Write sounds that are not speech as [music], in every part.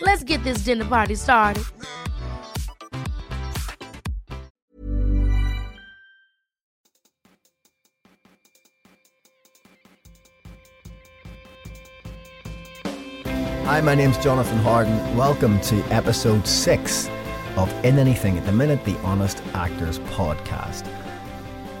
Let's get this dinner party started. Hi, my name's Jonathan Harden. Welcome to episode six of In Anything at the Minute, the Honest Actors podcast.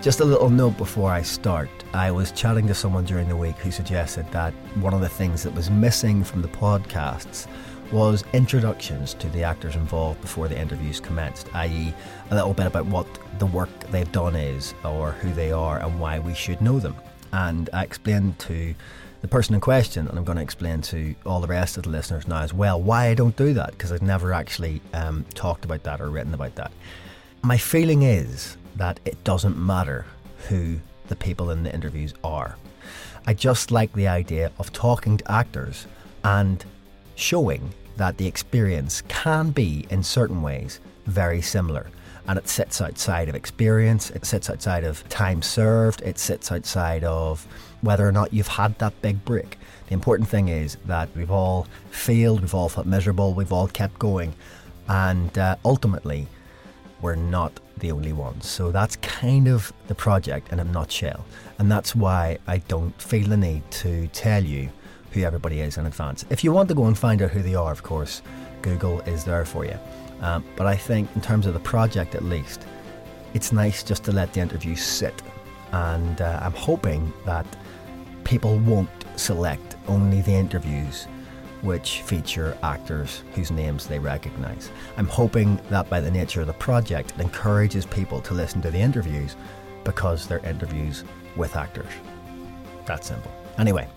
Just a little note before I start. I was chatting to someone during the week who suggested that one of the things that was missing from the podcasts was introductions to the actors involved before the interviews commenced, i.e., a little bit about what the work they've done is, or who they are, and why we should know them. And I explained to the person in question, and I'm going to explain to all the rest of the listeners now as well why I don't do that because I've never actually um, talked about that or written about that. My feeling is that it doesn't matter who the people in the interviews are. I just like the idea of talking to actors and showing that the experience can be, in certain ways, very similar and it sits outside of experience, it sits outside of time served, it sits outside of whether or not you've had that big break. The important thing is that we've all failed, we've all felt miserable, we've all kept going, and uh, ultimately, we're not the only ones. So that's kind of the project in a nutshell, and that's why I don't feel the need to tell you who everybody is in advance. If you want to go and find out who they are, of course, Google is there for you. Um, but I think, in terms of the project at least, it's nice just to let the interview sit. And uh, I'm hoping that people won't select only the interviews which feature actors whose names they recognise. I'm hoping that by the nature of the project, it encourages people to listen to the interviews because they're interviews with actors. That simple. Anyway,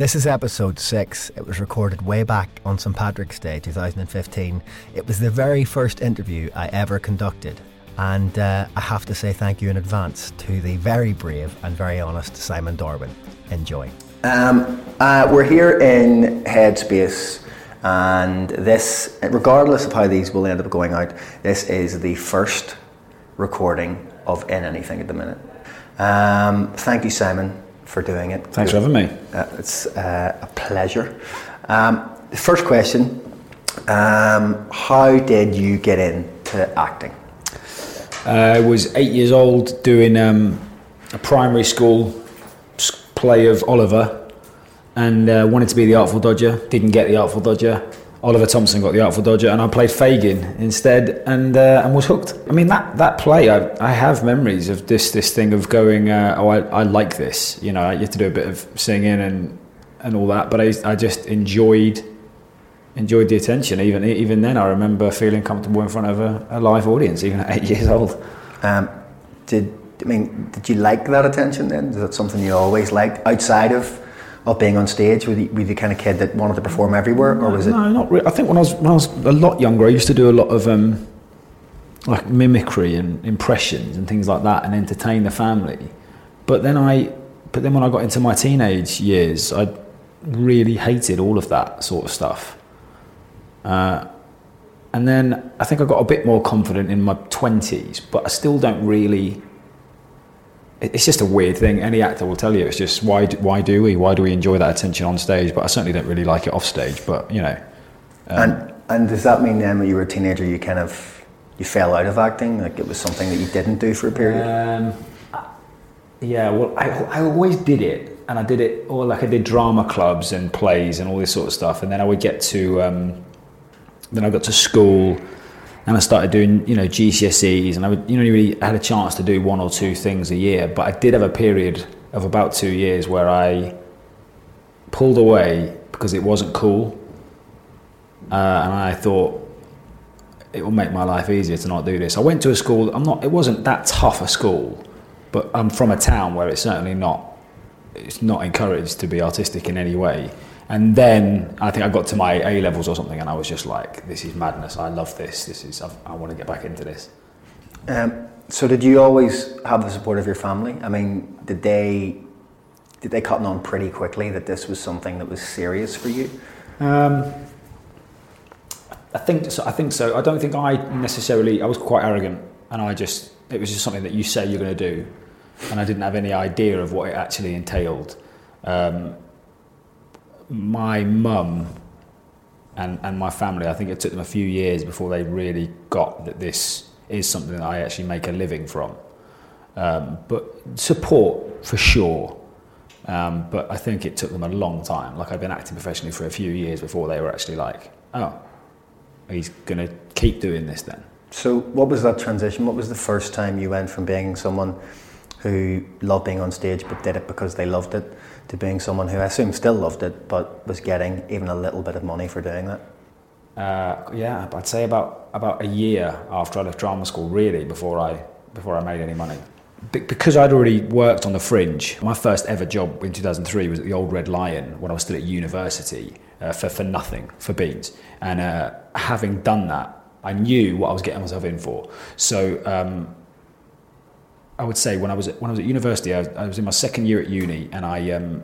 this is episode six. It was recorded way back on St. Patrick's Day 2015. It was the very first interview I ever conducted. And uh, I have to say thank you in advance to the very brave and very honest Simon Darwen. Enjoy. Um, uh, we're here in Headspace, and this, regardless of how these will end up going out, this is the first recording of In Anything at the minute. Um, thank you, Simon for doing it. Thanks for having me. Uh, it's uh, a pleasure. Um, the first question um, How did you get into acting? I was eight years old doing um, a primary school play of Oliver and uh, wanted to be the Artful Dodger, didn't get the Artful Dodger. Oliver Thompson got the Artful Dodger, and I played Fagin instead, and uh, and was hooked. I mean that that play, I, I have memories of this this thing of going, uh, oh, I, I like this. You know, you have to do a bit of singing and and all that, but I I just enjoyed enjoyed the attention. Even even then, I remember feeling comfortable in front of a, a live audience, even at eight years old. Um, did I mean? Did you like that attention? Then is that something you always liked outside of of being on stage? Were you, were you the kind of kid that wanted to perform everywhere, or was it? No, not really. I think when I was when I was a lot younger, I used to do a lot of um, like mimicry and impressions and things like that, and entertain the family. But then I, but then when I got into my teenage years, I really hated all of that sort of stuff. Uh, and then I think I got a bit more confident in my twenties, but I still don't really it's just a weird thing. Any actor will tell you it's just why why do we why do we enjoy that attention on stage? But I certainly don't really like it off stage. But you know, um, and and does that mean then when you were a teenager you kind of you fell out of acting? Like it was something that you didn't do for a period? Um, yeah, well, I I always did it, and I did it or like I did drama clubs and plays and all this sort of stuff, and then I would get to um, then I got to school and I started doing you know GCSEs, and I would you know really had a chance to do one or two things a year. But I did have a period of about two years where I pulled away because it wasn't cool, uh, and I thought it will make my life easier to not do this. I went to a school. I'm not. It wasn't that tough a school, but I'm from a town where it's certainly not. It's not encouraged to be artistic in any way. And then I think I got to my A levels or something, and I was just like, "This is madness. I love this. This is. I've, I want to get back into this." Um, so did you always have the support of your family? I mean, did they did they cut on pretty quickly that this was something that was serious for you? Um, I think so. I think so. I don't think I necessarily. I was quite arrogant, and I just it was just something that you say you're going to do, and I didn't have any idea of what it actually entailed. Um, my mum and, and my family, I think it took them a few years before they really got that this is something that I actually make a living from. Um, but support for sure. Um, but I think it took them a long time. Like I've been acting professionally for a few years before they were actually like, oh, he's going to keep doing this then. So, what was that transition? What was the first time you went from being someone who loved being on stage but did it because they loved it to being someone who I assume still loved it but was getting even a little bit of money for doing that? Uh, yeah, I'd say about about a year after I left drama school, really, before I before I made any money. Be- because I'd already worked on the fringe, my first ever job in 2003 was at the Old Red Lion when I was still at university uh, for for nothing for beans. And uh, having done that, I knew what I was getting myself in for. So. Um, I would say when I was at, when I was at university, I was, I was in my second year at uni, and I um,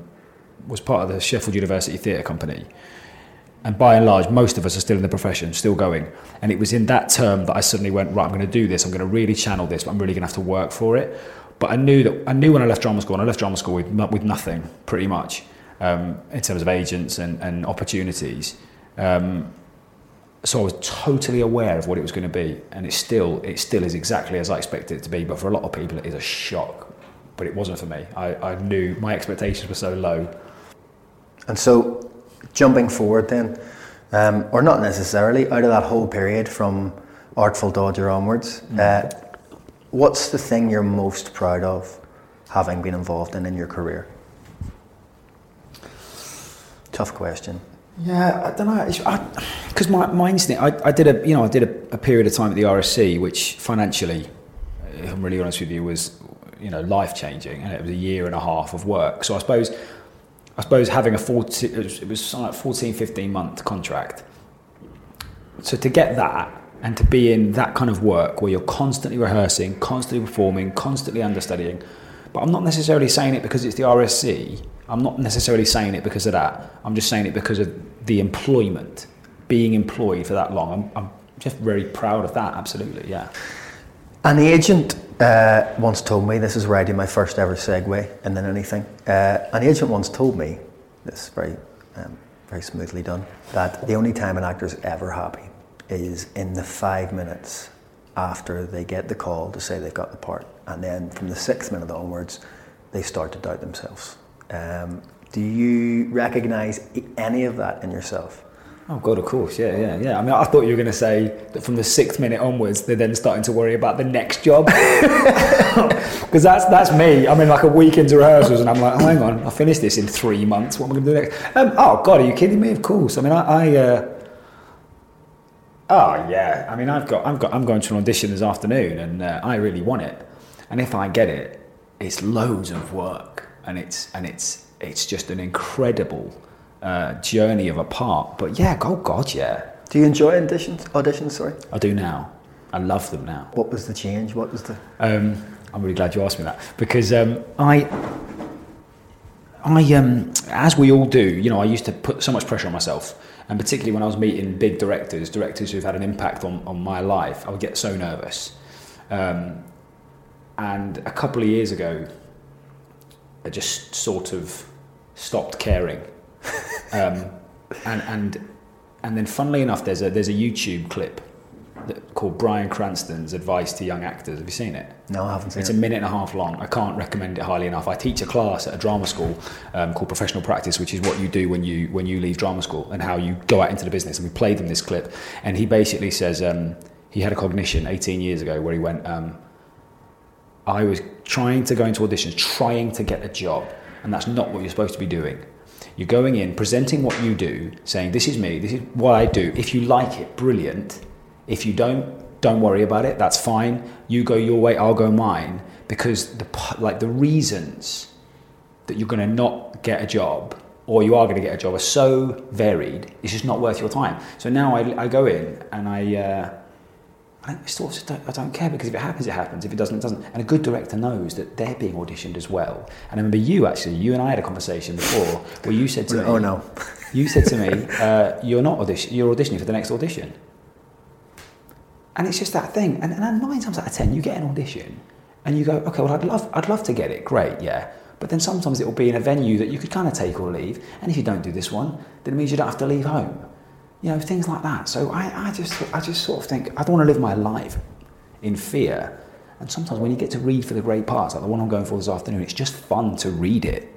was part of the Sheffield University Theatre Company. And by and large, most of us are still in the profession, still going. And it was in that term that I suddenly went, right, I'm going to do this. I'm going to really channel this, but I'm really going to have to work for it. But I knew that I knew when I left drama school, and I left drama school with with nothing, pretty much, um, in terms of agents and, and opportunities. Um, so I was totally aware of what it was going to be, and it still it still is exactly as I expected it to be. But for a lot of people, it is a shock. But it wasn't for me. I, I knew my expectations were so low. And so, jumping forward then, um, or not necessarily, out of that whole period from Artful Dodger onwards, mm. uh, what's the thing you're most proud of having been involved in in your career? Tough question. Yeah, I don't know. Because my, my instinct, I, I did a you know I did a, a, period of time at the RSC, which financially, if I'm really honest with you, was you know life changing, and it was a year and a half of work. So I suppose, I suppose having a 40, it was, it was like 14, 15 month contract. So to get that and to be in that kind of work where you're constantly rehearsing, constantly performing, constantly understudying, but I'm not necessarily saying it because it's the RSC I'm not necessarily saying it because of that. I'm just saying it because of the employment, being employed for that long. I'm, I'm just very proud of that, absolutely, yeah. An agent uh, once told me, this is where I my first ever segue and then anything. Uh, an agent once told me, this is very, um, very smoothly done, that the only time an actor is ever happy is in the five minutes after they get the call to say they've got the part. And then from the sixth minute onwards, they start to doubt themselves. Um, do you recognise any of that in yourself? Oh God, of course, yeah, yeah, yeah. I mean, I thought you were going to say that from the sixth minute onwards, they're then starting to worry about the next job, [laughs] because that's that's me. I'm in like a week into rehearsals, and I'm like, hang on, I finished this in three months. What am I going to do next? Um, oh God, are you kidding me? Of course. I mean, I. I uh, oh yeah. I mean, I've got, I've got, I'm going to an audition this afternoon, and uh, I really want it. And if I get it, it's loads of work and it's and it's it's just an incredible uh, journey of a part. But yeah, oh God, yeah. Do you enjoy auditions? Auditions, sorry. I do now. I love them now. What was the change? What was the? Um, I'm really glad you asked me that because um, I, I um, as we all do, you know, I used to put so much pressure on myself, and particularly when I was meeting big directors, directors who've had an impact on, on my life, I would get so nervous. Um, and a couple of years ago, I just sort of stopped caring. [laughs] Um, and, and, and then, funnily enough, there's a, there's a YouTube clip that, called Bryan Cranston's Advice to Young Actors. Have you seen it? No, I haven't seen it's it. It's a minute and a half long. I can't recommend it highly enough. I teach a class at a drama school um, called Professional Practice, which is what you do when you, when you leave drama school and how you go out into the business. And we played them this clip. And he basically says, um, he had a cognition 18 years ago where he went, um, I was trying to go into auditions, trying to get a job, and that's not what you're supposed to be doing. You're going in, presenting what you do, saying, This is me, this is what I do. If you like it, brilliant. If you don't, don't worry about it, that's fine. You go your way, I'll go mine. Because the, like, the reasons that you're going to not get a job or you are going to get a job are so varied, it's just not worth your time. So now I, I go in and I. Uh, I sort of don't, I don't care because if it happens, it happens. If it doesn't, it doesn't. And a good director knows that they're being auditioned as well. And I remember you actually, you and I had a conversation before where you said to me, "Oh no," you said to me, [laughs] uh, "You're not audition. You're auditioning for the next audition." And it's just that thing. And, and nine times out of ten, you get an audition, and you go, "Okay, well, I'd love, I'd love to get it. Great, yeah." But then sometimes it will be in a venue that you could kind of take or leave. And if you don't do this one, then it means you don't have to leave home you know, things like that. So I, I, just, I just sort of think I don't want to live my life in fear. And sometimes when you get to read for the great parts, like the one I'm going for this afternoon, it's just fun to read it.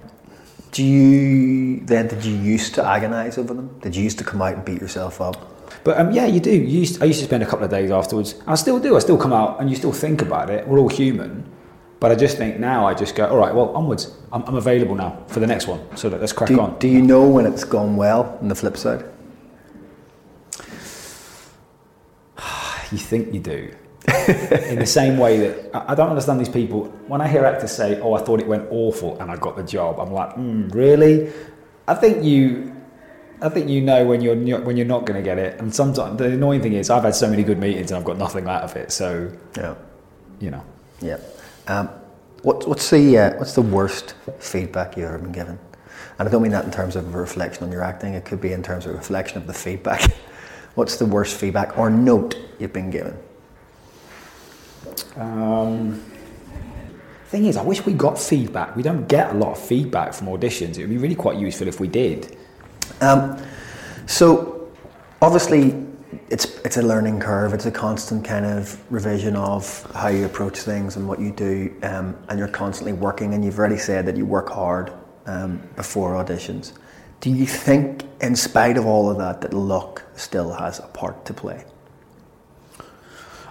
Do you then? Did you used to agonise over them? Did you used to come out and beat yourself up? But um, yeah, you do. You used, I used to spend a couple of days afterwards. I still do. I still come out and you still think about it. We're all human. But I just think now I just go, all right, well, onwards. I'm, I'm available now for the next one. So let's crack do, on. Do you know when it's gone well on the flip side? You think you do. in the same way that I don't understand these people. When I hear actors say, "Oh, I thought it went awful and I got the job," I'm like, mm, "Really?" I think you, I think you know when you're when you're not going to get it. And sometimes the annoying thing is, I've had so many good meetings and I've got nothing out of it. So, yeah, you know, yeah. Um, what, what's the uh, what's the worst feedback you've ever been given? And I don't mean that in terms of a reflection on your acting. It could be in terms of reflection of the feedback. [laughs] What's the worst feedback or note you've been given? Um, thing is, I wish we got feedback. We don't get a lot of feedback from auditions. It would be really quite useful if we did. Um, so, obviously, it's it's a learning curve. It's a constant kind of revision of how you approach things and what you do, um, and you're constantly working. And you've already said that you work hard um, before auditions. Do you think, in spite of all of that, that luck still has a part to play?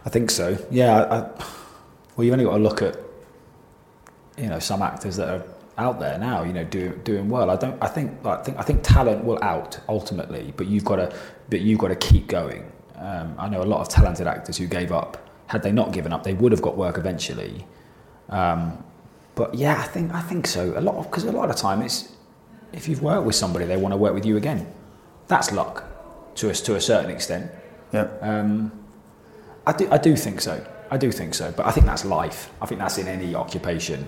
I think so. Yeah. I, well, you've only got to look at you know some actors that are out there now. You know, doing doing well. I don't. I think. I think. I think talent will out ultimately, but you've got to. But you've got to keep going. Um, I know a lot of talented actors who gave up. Had they not given up, they would have got work eventually. Um, but yeah, I think I think so. A lot because a lot of time it's if you've worked with somebody, they want to work with you again. That's luck, to us to a certain extent. Yeah. Um, I do. I do think so. I do think so. But I think that's life. I think that's in any occupation.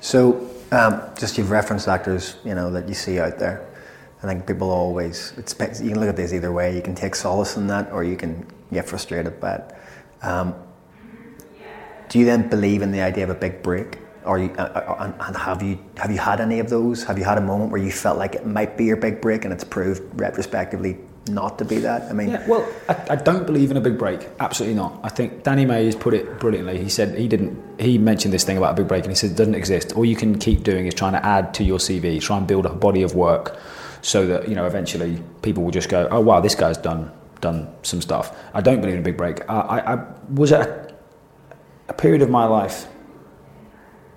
So, um, just you've referenced actors, you know, that you see out there. I think people always. It's, you can look at this either way. You can take solace in that, or you can get frustrated by it. Um, do you then believe in the idea of a big break? Or you, uh, uh, and have you have you had any of those? Have you had a moment where you felt like it might be your big break and it's proved retrospectively not to be that? I mean, yeah, well, I, I, don't believe in a big break. Absolutely not. I think Danny May has put it brilliantly. He said he didn't. He mentioned this thing about a big break, and he said it doesn't exist. All you can keep doing is trying to add to your CV, try and build a body of work, so that you know eventually people will just go, oh wow, this guy's done done some stuff. I don't believe in a big break. I, I, I was at a, a period of my life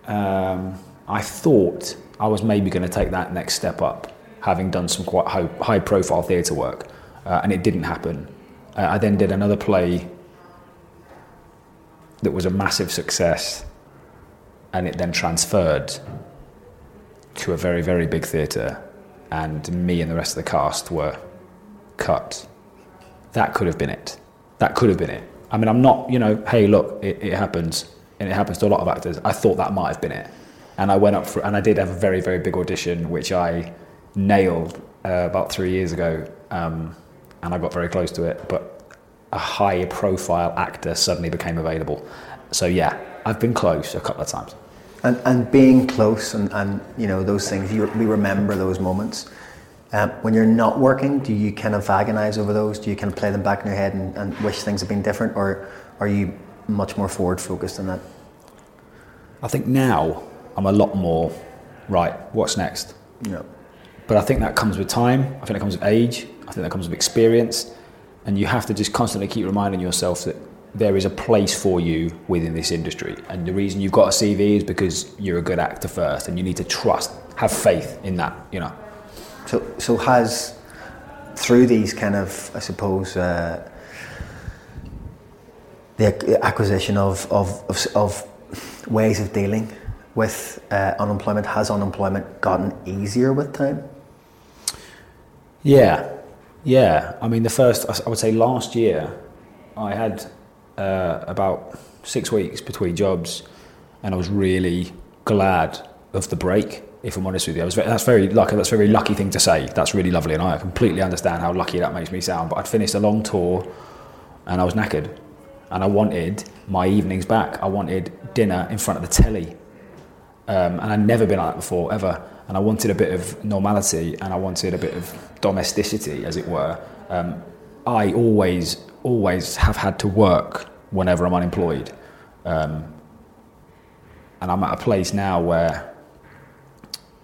um, I thought I was maybe going to take that next step up, having done some quite high, high profile theatre work, uh, and it didn't happen. Uh, I then did another play that was a massive success, and it then transferred to a very, very big theatre, and me and the rest of the cast were cut. That could have been it. That could have been it. I mean, I'm not, you know, hey, look, it, it happens and it happens to a lot of actors. I thought that might have been it, and I went up for, and I did have a very very big audition, which I nailed uh, about three years ago, um, and I got very close to it. But a high profile actor suddenly became available, so yeah, I've been close a couple of times. And, and being close and, and you know those things, you, we remember those moments. Um, when you're not working, do you kind of agonize over those? Do you kind of play them back in your head and, and wish things had been different, or are you much more forward focused than that? I think now I'm a lot more right. What's next? Yeah. But I think that comes with time. I think that comes with age. I think that comes with experience. and you have to just constantly keep reminding yourself that there is a place for you within this industry. And the reason you've got a CV is because you're a good actor first, and you need to trust, have faith in that. You know. So, so has through these kind of, I suppose, uh, the acquisition of, of, of, of ways of dealing with uh, unemployment, has unemployment gotten easier with time? Yeah, yeah. I mean, the first, I would say last year, I had uh, about six weeks between jobs, and I was really glad of the break. If I'm honest with you, I was very, that's very lucky. That's a very lucky thing to say. That's really lovely, and I completely understand how lucky that makes me sound. But I'd finished a long tour, and I was knackered, and I wanted my evenings back. I wanted dinner in front of the telly, um, and I'd never been like that before ever. And I wanted a bit of normality, and I wanted a bit of domesticity, as it were. Um, I always always have had to work whenever I'm unemployed. Um, and I'm at a place now where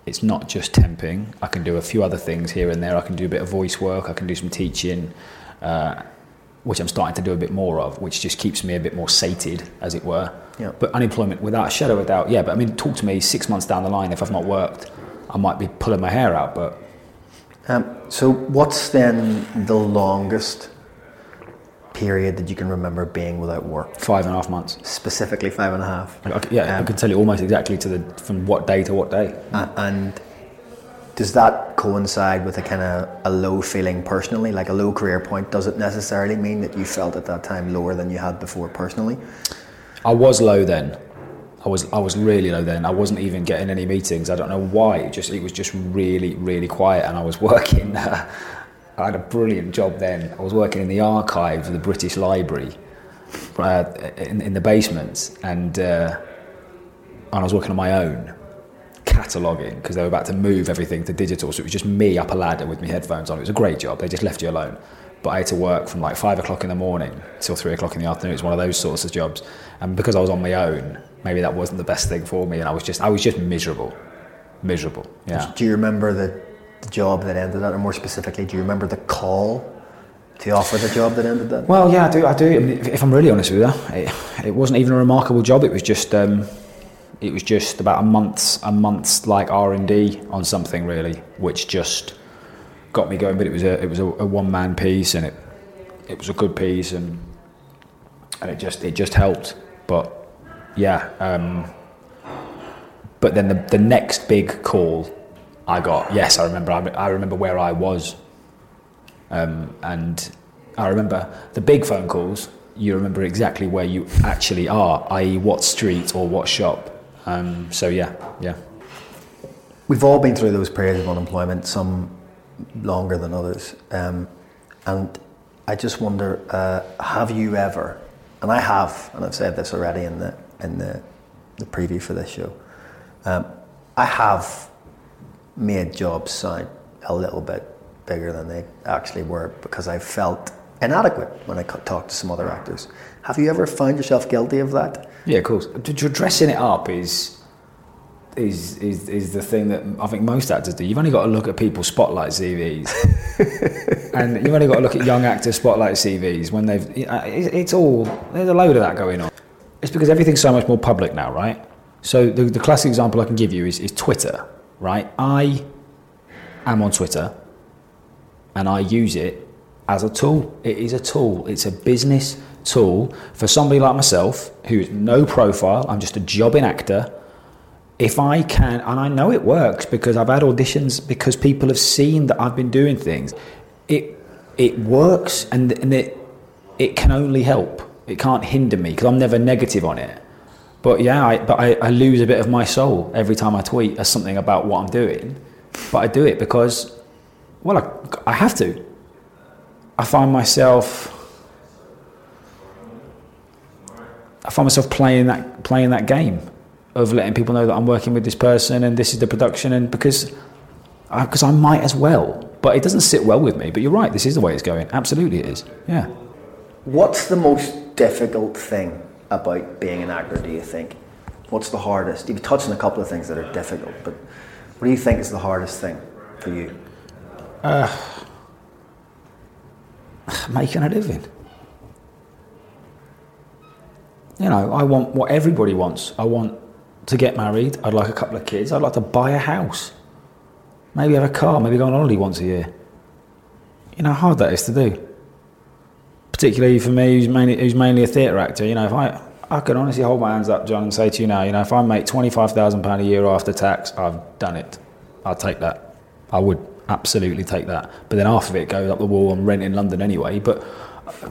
it's not just temping. I can do a few other things here and there. I can do a bit of voice work. I can do some teaching, uh, which I'm starting to do a bit more of, which just keeps me a bit more sated, as it were. Yeah. But unemployment, without a shadow of a doubt, yeah. But I mean, talk to me six months down the line if I've not worked, I might be pulling my hair out. But um, so, what's then the longest period that you can remember being without work? Five and a half months. Specifically five and a half. I, yeah, um, I can tell you almost exactly to the from what day to what day. Uh, and does that coincide with a kind of a low feeling personally, like a low career point? Does it necessarily mean that you felt at that time lower than you had before personally? I was low then. I was I was really low then. I wasn't even getting any meetings. I don't know why. It just it was just really really quiet, and I was [laughs] working. I had a brilliant job then. I was working in the archives of the British Library uh, in, in, the basement, and, uh, and I was working on my own, cataloguing because they were about to move everything to digital. So it was just me up a ladder with my headphones on. It was a great job. They just left you alone. But I had to work from like five o'clock in the morning till three o'clock in the afternoon. It was one of those sorts of jobs. And because I was on my own, maybe that wasn't the best thing for me. And I was just, I was just miserable, miserable. Yeah. Do you remember the the job that ended that, or more specifically, do you remember the call to offer the job that ended that? Well, yeah, I do. I do. I mean, if I'm really honest with you, it, it wasn't even a remarkable job. It was just, um, it was just about a month's a month's like R and D on something really, which just got me going. But it was a it was a, a one man piece, and it it was a good piece, and and it just it just helped. But yeah. Um, but then the, the next big call I got yes, I remember. I, remember where I was, um, and I remember the big phone calls. You remember exactly where you actually are, i.e., what street or what shop. Um, so yeah, yeah. We've all been through those periods of unemployment, some longer than others, um, and I just wonder: uh, Have you ever? And I have, and I've said this already in the in the, the preview for this show. Um, I have made jobs sound a little bit bigger than they actually were because I felt inadequate when I talked to some other actors. Have you ever found yourself guilty of that? Yeah, of course. Dressing it up is is is is the thing that I think most actors do. You've only got to look at people's spotlight CVs, [laughs] and you've only got to look at young actors' spotlight CVs when they've. Uh, it's all there's a load of that going on. It's because everything's so much more public now, right? So the, the classic example I can give you is, is Twitter right? I am on Twitter and I use it as a tool. It is a tool, it's a business tool for somebody like myself who's no profile, I'm just a jobbing actor. If I can, and I know it works because I've had auditions because people have seen that I've been doing things, it, it works and, and it, it can only help. It can't hinder me because I'm never negative on it. But yeah, I, but I, I lose a bit of my soul every time I tweet as something about what I'm doing. But I do it because, well, I, I have to. I find myself, I find myself playing that playing that game of letting people know that I'm working with this person and this is the production, and because because I, I might as well. But it doesn't sit well with me. But you're right, this is the way it's going. Absolutely, it is. Yeah. What's the most difficult thing about being an actor, do you think? What's the hardest? You've touched on a couple of things that are difficult, but what do you think is the hardest thing for you? Uh, [sighs] making a living. You know, I want what everybody wants. I want to get married. I'd like a couple of kids. I'd like to buy a house. Maybe have a car. Maybe go on holiday once a year. You know how hard that is to do. Particularly for me, who's mainly, who's mainly a theatre actor. You know, if I, I can honestly hold my hands up, John, and say to you now, you know, if I make £25,000 a year after tax, I've done it. I'll take that. I would absolutely take that. But then half of it goes up the wall and rent in London anyway. But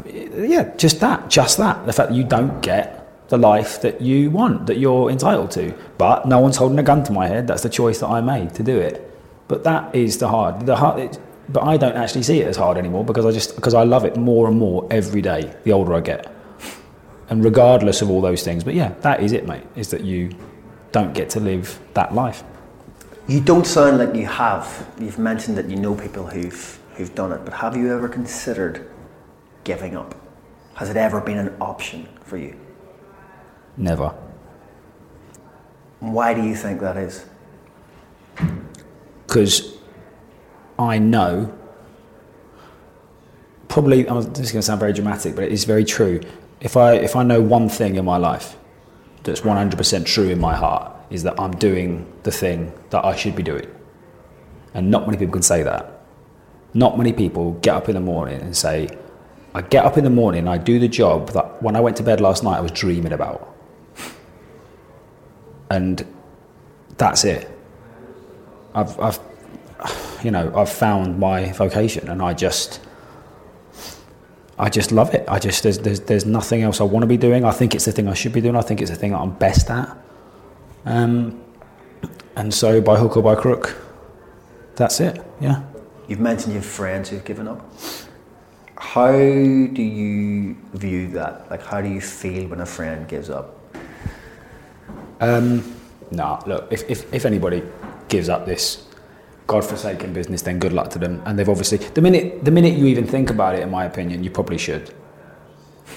yeah, just that, just that. The fact that you don't get the life that you want, that you're entitled to. But no one's holding a gun to my head. That's the choice that I made to do it. But that is the hard. The hard. It, but I don't actually see it as hard anymore because I just because I love it more and more every day. The older I get, and regardless of all those things. But yeah, that is it, mate. Is that you don't get to live that life. You don't sound like you have. You've mentioned that you know people who've who've done it, but have you ever considered giving up? Has it ever been an option for you? Never. Why do you think that is? Because I know, probably, this is going to sound very dramatic, but it is very true. If I, if I know one thing in my life that's 100% true in my heart, is that I'm doing the thing that I should be doing. And not many people can say that. Not many people get up in the morning and say, I get up in the morning, I do the job that when I went to bed last night I was dreaming about. And that's it. I've, I've, you know, I've found my vocation and I just, I just love it. I just, there's, there's, there's nothing else I want to be doing. I think it's the thing I should be doing. I think it's the thing that I'm best at. Um, and so by hook or by crook, that's it. Yeah. You've mentioned your friends who've given up. How do you view that? Like, how do you feel when a friend gives up? Um, no, look, if, if, if anybody gives up this godforsaken business, then good luck to them. And they've obviously, the minute, the minute you even think about it, in my opinion, you probably should.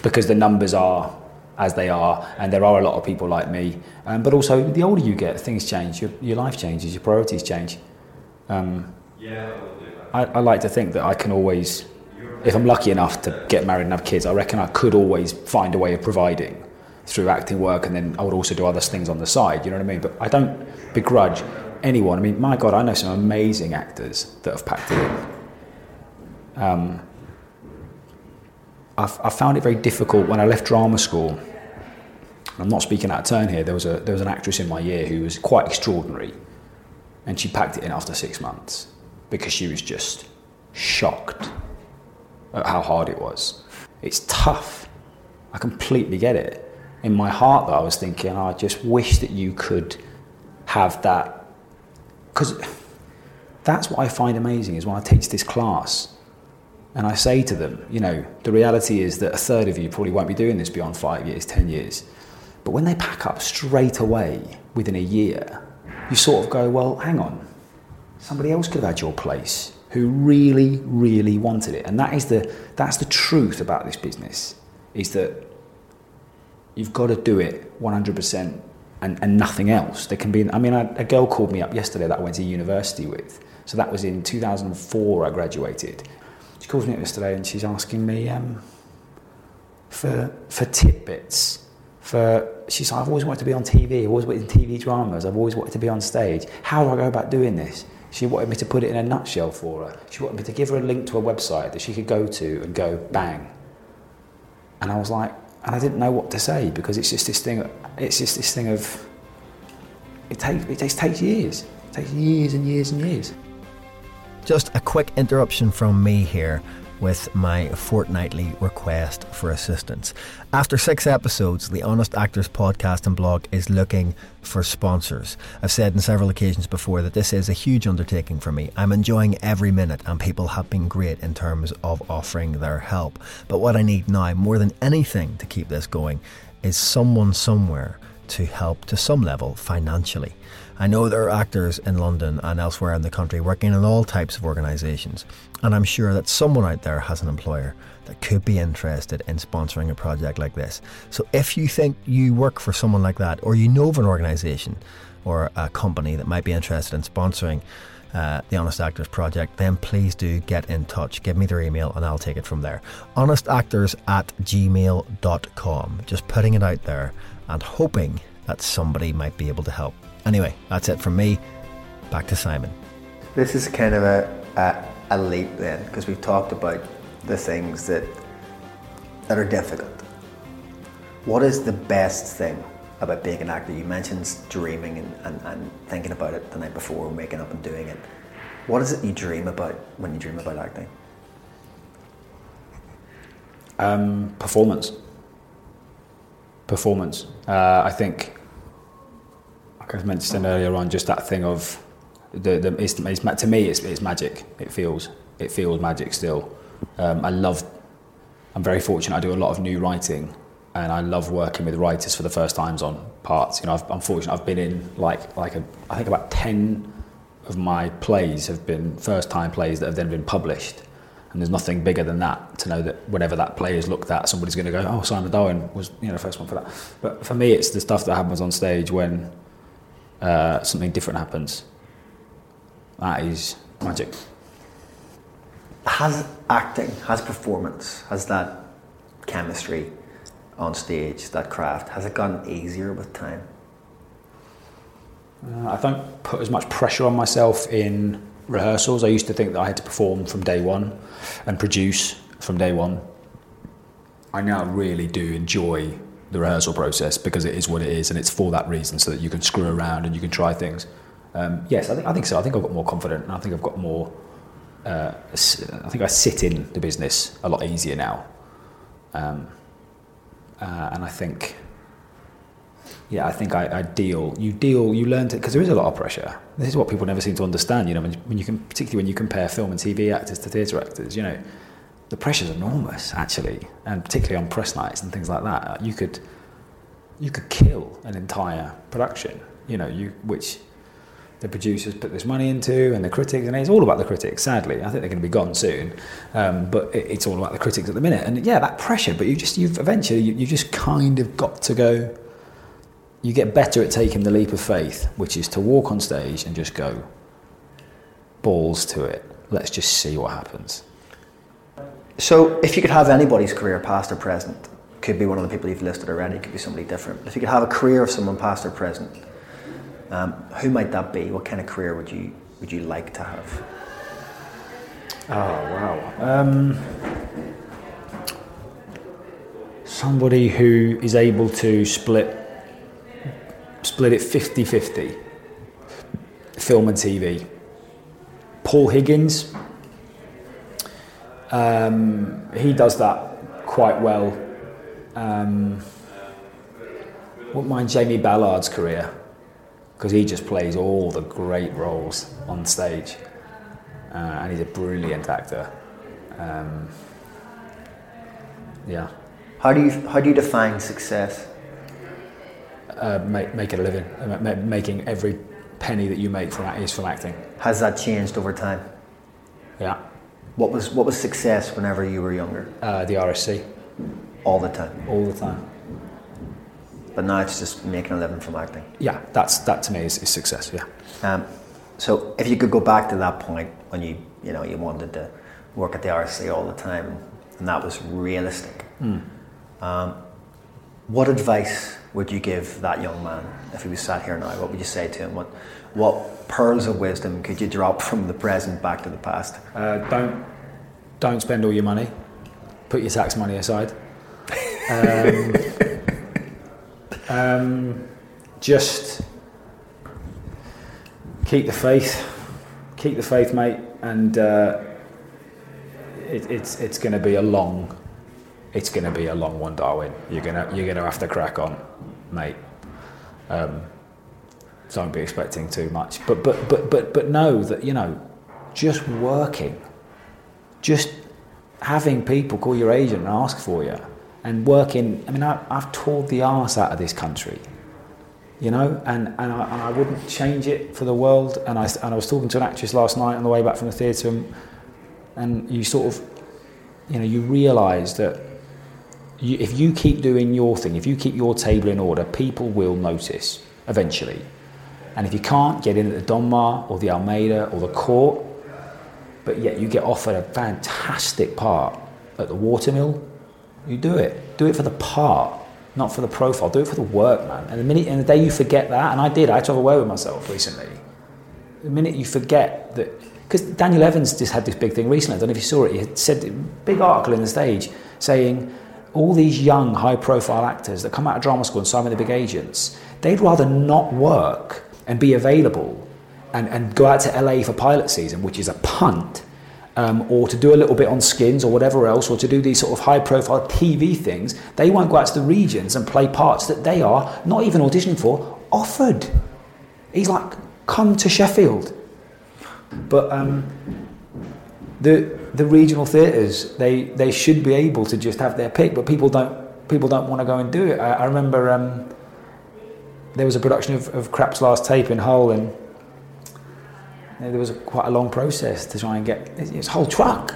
Because the numbers are as they are, and there are a lot of people like me. Um, but also, the older you get, things change, your, your life changes, your priorities change. Um, yeah, I, I like to think that I can always, if I'm lucky enough to get married and have kids, I reckon I could always find a way of providing through acting work, and then I would also do other things on the side. You know what I mean? But I don't begrudge anyone. I mean, my God, I know some amazing actors that have packed it in. Um, I found it very difficult when I left drama school. I'm not speaking out of turn here. There was a there was an actress in my year who was quite extraordinary, and she packed it in after six months because she was just shocked at how hard it was. It's tough. I completely get it in my heart that I was thinking, oh, I just wish that you could have that. Because that's what I find amazing is when I teach this class and I say to them, you know, the reality is that a third of you probably won't be doing this beyond five years, 10 years. But when they pack up straight away within a year, you sort of go, well, hang on, somebody else could have had your place who really, really wanted it. And that is the, that's the truth about this business, is that you've got to do it 100% and, and nothing else. There can be, I mean, a girl called me up yesterday that I went to university with. So that was in 2004 I graduated. She calls me up yesterday and she's asking me um, for, for tidbits. For, she's like, I've always wanted to be on TV, I've always wanted TV dramas, I've always wanted to be on stage. How do I go about doing this? She wanted me to put it in a nutshell for her. She wanted me to give her a link to a website that she could go to and go bang. And I was like, and I didn't know what to say because it's just this thing. It's just this thing of it takes it takes, takes years. It takes years and years and years. Just a quick interruption from me here with my fortnightly request for assistance. After six episodes, the Honest Actors podcast and blog is looking for sponsors. I've said on several occasions before that this is a huge undertaking for me. I'm enjoying every minute, and people have been great in terms of offering their help. But what I need now, more than anything to keep this going, is someone somewhere to help to some level financially. I know there are actors in London and elsewhere in the country working in all types of organisations, and I'm sure that someone out there has an employer that could be interested in sponsoring a project like this. So if you think you work for someone like that, or you know of an organisation or a company that might be interested in sponsoring uh, the Honest Actors Project, then please do get in touch. Give me their email and I'll take it from there. Honestactors at gmail.com. Just putting it out there and hoping that somebody might be able to help. Anyway, that's it from me. Back to Simon. This is kind of a, a, a leap then, because we've talked about the things that that are difficult. What is the best thing about being an actor? You mentioned dreaming and, and, and thinking about it the night before, waking up and doing it. What is it you dream about when you dream about acting? Um, performance. Performance. Uh, I think, like I mentioned earlier on, just that thing of the, the it's, it's, to me, it's, it's magic. It feels it feels magic still. Um, I love. I'm very fortunate. I do a lot of new writing, and I love working with writers for the first times on parts. You know, I've, I'm fortunate. I've been in like like a, I think about ten of my plays have been first time plays that have then been published. And there's nothing bigger than that to know that whenever that play is looked at, somebody's going to go, "Oh, Simon Darwen was you know the first one for that." But for me, it's the stuff that happens on stage when uh, something different happens. That is magic has acting, has performance, has that chemistry on stage, that craft, has it gotten easier with time? Uh, I don't put as much pressure on myself in rehearsals. I used to think that I had to perform from day one and produce from day one. I now really do enjoy the rehearsal process because it is what it is and it's for that reason so that you can screw around and you can try things. Um, yes, I think, I think so. I think I've got more confident and I think I've got more uh, I think I sit in the business a lot easier now. Um, uh, and I think, yeah, I think I, I, deal, you deal, you learn to, because there is a lot of pressure. This is what people never seem to understand, you know, when, when you can, particularly when you compare film and TV actors to theatre actors, you know, the pressure's enormous actually, and particularly on press nights and things like that. You could, you could kill an entire production, you know, you, which the producers put this money into and the critics, and it's all about the critics, sadly. I think they're going to be gone soon, um, but it, it's all about the critics at the minute. And yeah, that pressure, but you just, you've eventually, you, you just kind of got to go, you get better at taking the leap of faith, which is to walk on stage and just go, balls to it. Let's just see what happens. So, if you could have anybody's career, past or present, could be one of the people you've listed already, could be somebody different. If you could have a career of someone, past or present, um, who might that be? What kind of career would you would you like to have? Oh wow. Um, somebody who is able to split split it 50-50 film and TV. Paul Higgins um, he does that quite well. Um, wouldn't mind Jamie Ballard's career because he just plays all the great roles on stage, uh, and he's a brilliant actor. Um, yeah. How do you how do you define success? Uh, make, make it a living, uh, making every penny that you make from is from acting. Has that changed over time? Yeah. What was what was success whenever you were younger? Uh, the RSC. All the time. All the time. But now it's just making a living from acting. Yeah, that's that to me is, is success. Yeah. Um, so if you could go back to that point when you you know you wanted to work at the RSC all the time, and that was realistic. Mm. Um, what advice would you give that young man if he was sat here now? What would you say to him? What what pearls of wisdom could you drop from the present back to the past? Uh, don't don't spend all your money. Put your tax money aside. Um, [laughs] um, just keep the faith, keep the faith, mate, and uh, it, it's it's going to be a long, it's going to be a long one, Darwen. You're gonna you're gonna have to crack on, mate. Um, don't be expecting too much, but but but but but know that you know, just working, just having people call your agent and ask for you and working. I mean, I, have toured the arse out of this country, you know, and, and, I, and I wouldn't change it for the world. And I, and I was talking to an actress last night on the way back from the theatre, and, and you sort of, you know, you realise that if you keep doing your thing, if you keep your table in order, people will notice eventually. And if you can't get in at the Donmar or the Almeida or the Court, but yet you get offered a fantastic part at the Watermill, you do it. Do it for the part, not for the profile. Do it for the work, man. And the minute and the day you forget that, and I did, I had to have a word with myself recently. The minute you forget that, because Daniel Evans just had this big thing recently. I don't know if you saw it. He had said big article in the stage saying all these young, high-profile actors that come out of drama school and sign with the big agents, they'd rather not work and be available and, and go out to LA for pilot season, which is a punt, um, or to do a little bit on skins or whatever else, or to do these sort of high profile TV things, they won't go out to the regions and play parts that they are not even auditioning for, offered. He's like, come to Sheffield. But um, the, the regional theatres, they, they should be able to just have their pick, but people don't, people don't want to go and do it. I, I remember um, there was a production of, of Krapp's Last Tape in Hull, and there was a, quite a long process to try and get it's a Hull Truck.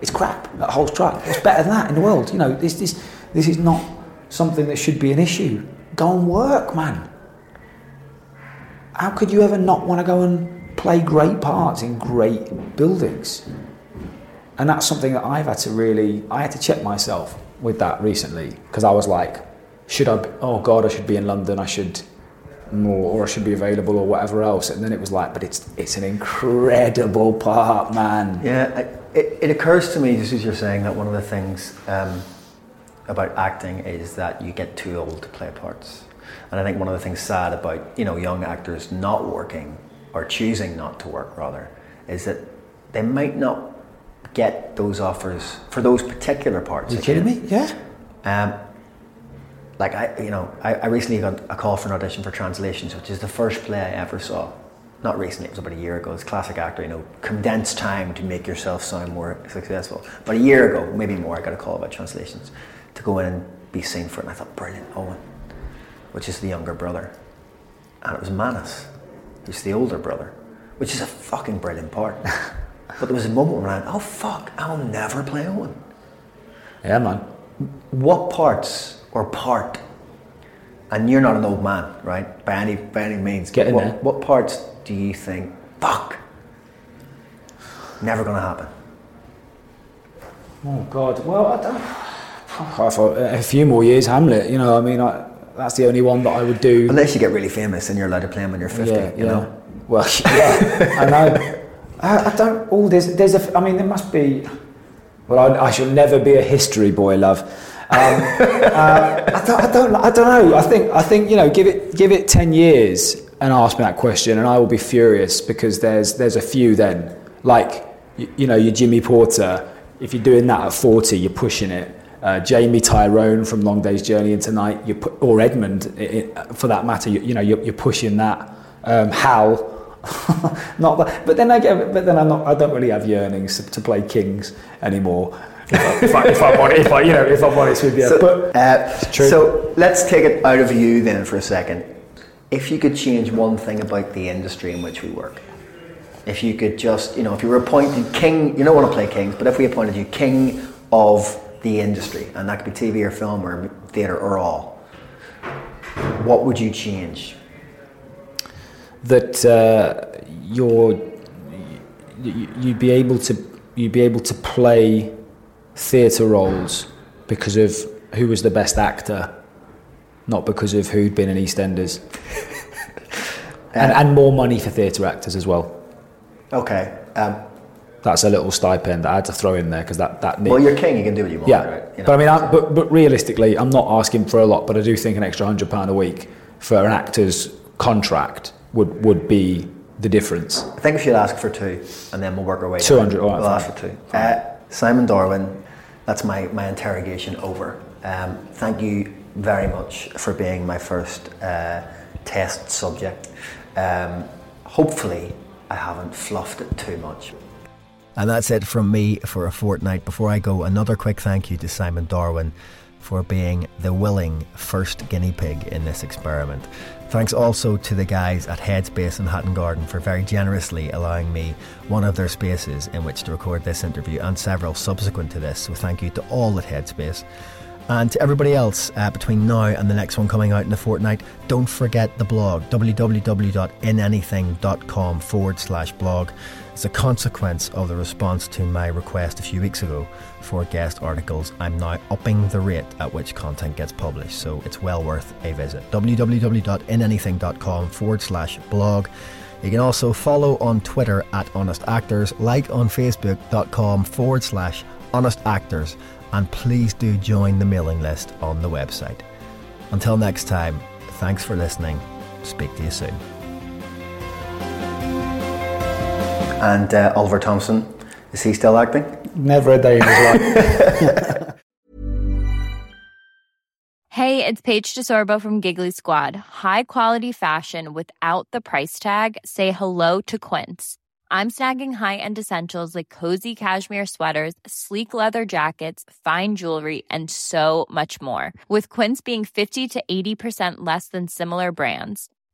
It's crap. That Hull Truck. What's better than that in the world? You know, this this this is not something that should be an issue. Go and work, man. How could you ever not want to go and play great parts in great buildings? And that's something that I've had to really I had to check myself with that recently because I was like, should I? Be, oh God, I should be in London. I should more or I should be available or whatever else. And then it was like, but it's it's an incredible part, man. Yeah, it, it occurs to me just as you're saying that one of the things um, about acting is that you get too old to play parts. And I think one of the things sad about you know young actors not working or choosing not to work rather is that they might not get those offers for those particular parts. Are you kidding me? Yeah. Um, like I, you know, I, I recently got a call for an audition for Translations, which is the first play I ever saw. Not recently, it was about a year ago. It's classic actor, you know, condensed time to make yourself sound more successful. But a year ago, maybe more, I got a call about Translations to go in and be seen for it. And I thought, brilliant, Owen, which is the younger brother. And it was Manus, who's the older brother, which is a fucking brilliant part. [laughs] but there was a moment when I went, oh fuck, I'll never play Owen. Yeah, man. What parts or part, and you're not an old man, right? By any by any means. Get in what, there. What parts do you think? Fuck. Never gonna happen. Oh God. Well, I don't. [sighs] Thought a few more years, Hamlet. You know, I mean, I, that's the only one that I would do. Unless you get really famous and you're allowed to play them when you're 50. yeah, you yeah. know. Well, [laughs] yeah, I know. I, I don't. All there's there's a. I mean, there must be. Well, I, I shall never be a history boy, love. Uh, I, don't, I don't. I don't know. I think. I think you know. Give it. Give it ten years and ask me that question, and I will be furious because there's there's a few then. Like you, know, you know, your Jimmy Porter. If you're doing that at forty, you're pushing it. Uh, Jamie Tyrone from Long Day's Journey into Night, you put, or Edmund, i i for that matter, you, you know, you're, you're pushing that. Um, Hal, [laughs] not that, but then I get, but then I'm not, I don't really have yearnings to, to play Kings anymore. If, I, if, I, if I'm honest, if I, you know, if I'm honest with you, So, but uh, true. so let's take it out of you then for a second. If you could change one thing about the industry in which we work, if you could just, you know, if you were appointed king, you don't want to play kings, but if we appointed you king of the industry, and that could be TV or film or theatre or all, what would you change? that uh, you're you'd be able to you'd be able to play theatre roles because of who was the best actor, not because of who'd been in EastEnders, [laughs] and, and more money for theatre actors as well. Okay. Um, That's a little stipend that I had to throw in there because that that well, you're king, you can do what you want, yeah. right? You know, But I mean, I, but but realistically, I'm not asking for a lot, but I do think an extra hundred pound a week for an actor's contract would would be the difference. I think we should ask for two, and then we'll work our way. 200, down. all right, We'll fine. ask for two. Uh, Simon Darwen, that's my, my interrogation over. Um, thank you very much for being my first uh, test subject. Um, hopefully, I haven't fluffed it too much. And that's it from me for a fortnight. Before I go, another quick thank you to Simon Darwen for being the willing first guinea pig in this experiment. Thanks also to the guys at Headspace in Hatton Garden for very generously allowing me one of their spaces in which to record this interview and several subsequent to this. So thank you to all at Headspace. And to everybody else, uh, between now and the next one coming out in a fortnight, don't forget the blog www.inanything.com forward slash blog. It's a consequence of the response to my request a few weeks ago for guest articles. I'm now upping the rate at which content gets published, so it's well worth a visit. www.inanything.com forward slash blog. You can also follow on Twitter at Honest Actors, like on Facebook.com forward slash Honest Actors, and please do join the mailing list on the website. Until next time, thanks for listening. Speak to you soon. And uh, Oliver Thompson, is he still acting? Never a day in his life. [laughs] Hey, it's Paige DeSorbo from Giggly Squad. High quality fashion without the price tag. Say hello to Quince. I'm snagging high-end essentials like cozy cashmere sweaters, sleek leather jackets, fine jewelry, and so much more. With Quince being 50 to 80% less than similar brands.